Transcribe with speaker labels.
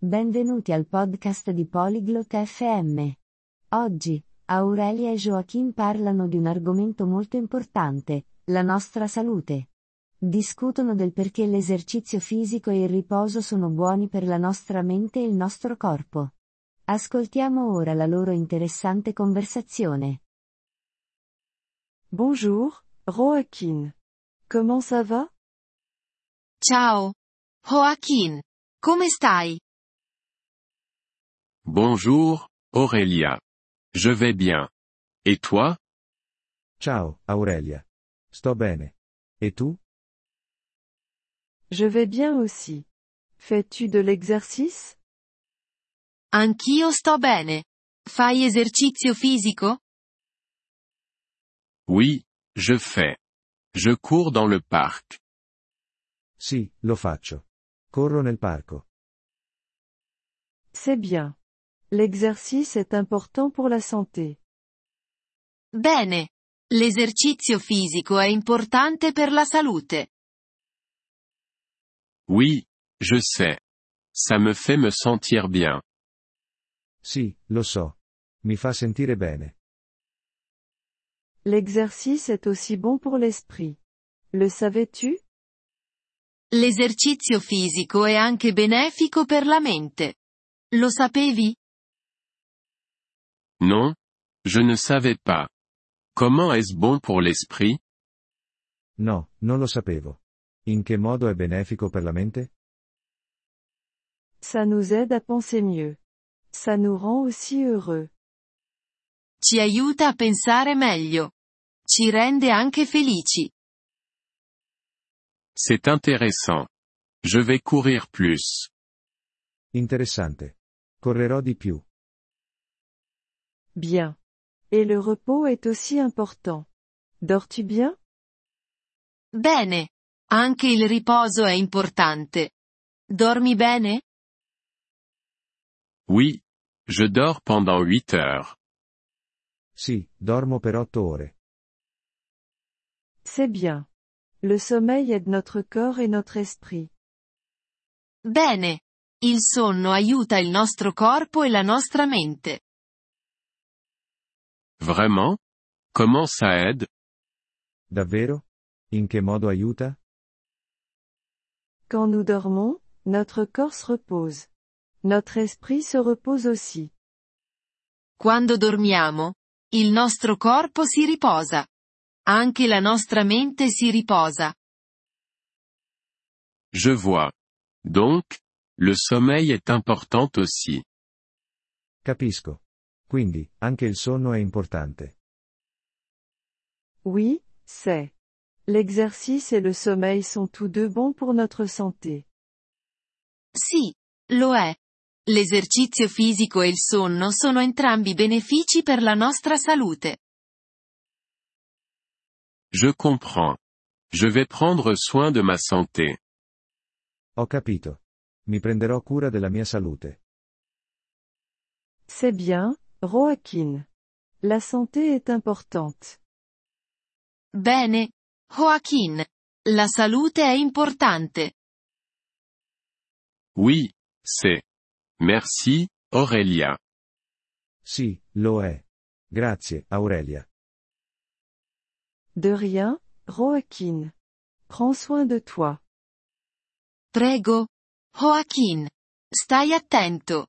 Speaker 1: Benvenuti al podcast di Polyglot FM. Oggi, Aurelia e Joachim parlano di un argomento molto importante, la nostra salute. Discutono del perché l'esercizio fisico e il riposo sono buoni per la nostra mente e il nostro corpo. Ascoltiamo ora la loro interessante conversazione.
Speaker 2: Bonjour, Joaquin. Comment ça va?
Speaker 3: Ciao. Joaquin. Come stai?
Speaker 4: Bonjour, Aurélia. Je vais bien. Et toi?
Speaker 5: Ciao, Aurelia. Sto bene. Et tu?
Speaker 2: Je vais bien aussi. Fais-tu de l'exercice?
Speaker 3: Anch'io sto bene. Fai esercizio fisico?
Speaker 4: Oui, je fais. Je cours dans le parc.
Speaker 5: Sì, lo faccio. Corro nel parco.
Speaker 2: C'est bien. L'exercice est important pour la santé.
Speaker 3: Bene. L'esercizio fisico è importante per la salute.
Speaker 4: Oui, je sais. Ça me fait me sentir bien.
Speaker 5: Sì, lo so. Mi fa sentire bene.
Speaker 2: L'exercice est aussi bon pour l'esprit. Le savais-tu?
Speaker 3: L'esercizio fisico è anche benefico per la mente. Lo sapevi?
Speaker 4: Non? Je ne savais pas. Comment est-ce bon pour l'esprit?
Speaker 5: No, non lo sapevo. In che modo è benefico per la mente?
Speaker 2: Ça nous aide à penser mieux. Ça nous rend aussi heureux.
Speaker 3: Ci aiuta a pensare meglio. Ci rende anche felici.
Speaker 4: C'est intéressant. Je vais courir plus.
Speaker 5: Interessante. Correrò di più.
Speaker 2: Bien. Et le repos est aussi important. Dors-tu bien?
Speaker 3: Bene. Anche il riposo è importante. Dormi bene?
Speaker 4: Oui. Je dors pendant 8 heures.
Speaker 5: Sì, dormo per otto ore.
Speaker 2: C'est bien. Le sommeil aide notre corps et notre esprit.
Speaker 3: Bene. Il sonno aiuta il nostro corpo e la nostra mente.
Speaker 4: Vraiment? Comment ça aide?
Speaker 5: Davvero? In che modo aiuta?
Speaker 2: Quand nous dormons, notre corps se repose. Notre esprit se repose aussi.
Speaker 3: Quando dormiamo, il nostro corpo si riposa. Anche la nostra mente si riposa.
Speaker 4: Je vois. Donc, le sommeil est important aussi.
Speaker 5: Capisco. Quindi, anche il sonno è importante.
Speaker 2: Oui, c'est. L'exercice et le sommeil sont tous deux bons pour notre santé.
Speaker 3: Sì, lo è. L'esercizio fisico e il sonno sono entrambi benefici per la nostra salute.
Speaker 4: Je comprends. Je vais prendre soin de ma santé.
Speaker 5: Ho capito. Mi prenderò cura della mia salute.
Speaker 2: C'est bien, Joaquin. La santé est importante.
Speaker 3: Bene. Joaquin. La salute è importante.
Speaker 4: Oui, c'est. Merci, Aurélia.
Speaker 5: Sì, lo è. Grazie, Aurelia.
Speaker 2: De rien, Joaquin. Prends soin de toi.
Speaker 3: Prego. Joaquin. Stai attento.